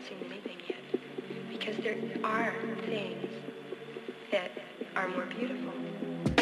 haven't seen anything yet. Because there are things that are more beautiful.